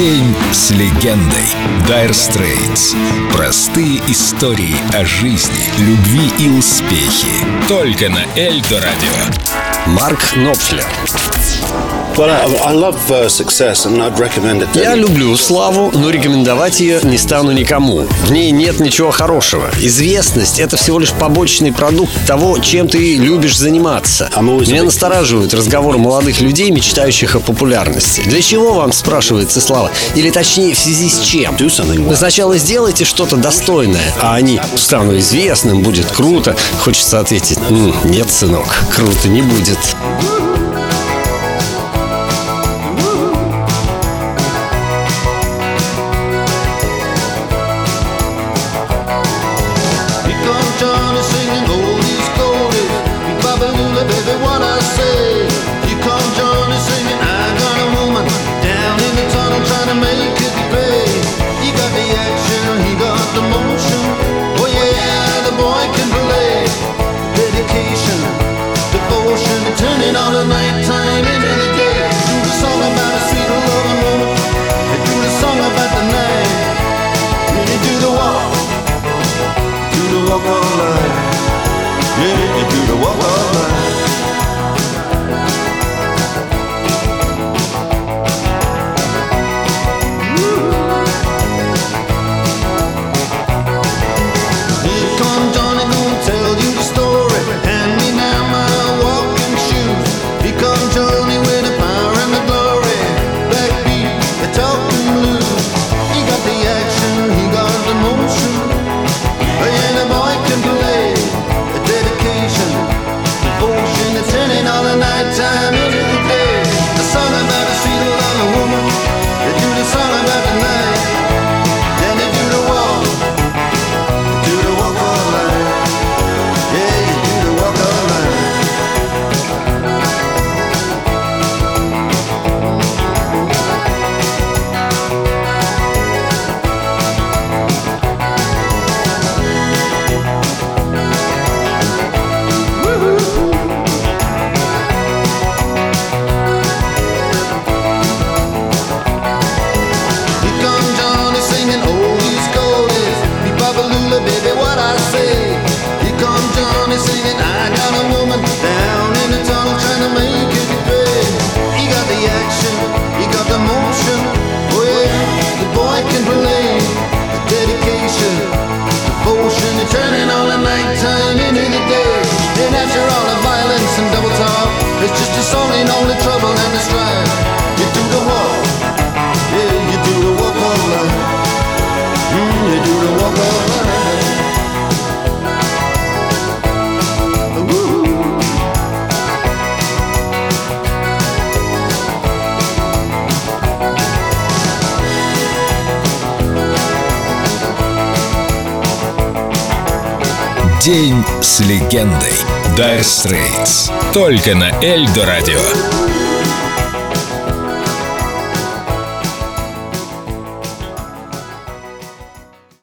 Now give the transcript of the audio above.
День с легендой. Dire Straits. Простые истории о жизни, любви и успехе. Только на Эльдо Радио. Марк Нопфлер. Я люблю славу, но рекомендовать ее не стану никому. В ней нет ничего хорошего. Известность — это всего лишь побочный продукт того, чем ты любишь заниматься. Меня настораживают разговоры молодых людей, мечтающих о популярности. Для чего вам, спрашивается слава? Или точнее, в связи с чем? Вы сначала сделайте что-то достойное, а они «стану известным, будет круто». Хочется ответить «нет, сынок, круто не будет». boy can after all the violence and double talk. It's just a song in only trouble and the strife. День с легендой. Dire Straits. Только на Эльдо Радио.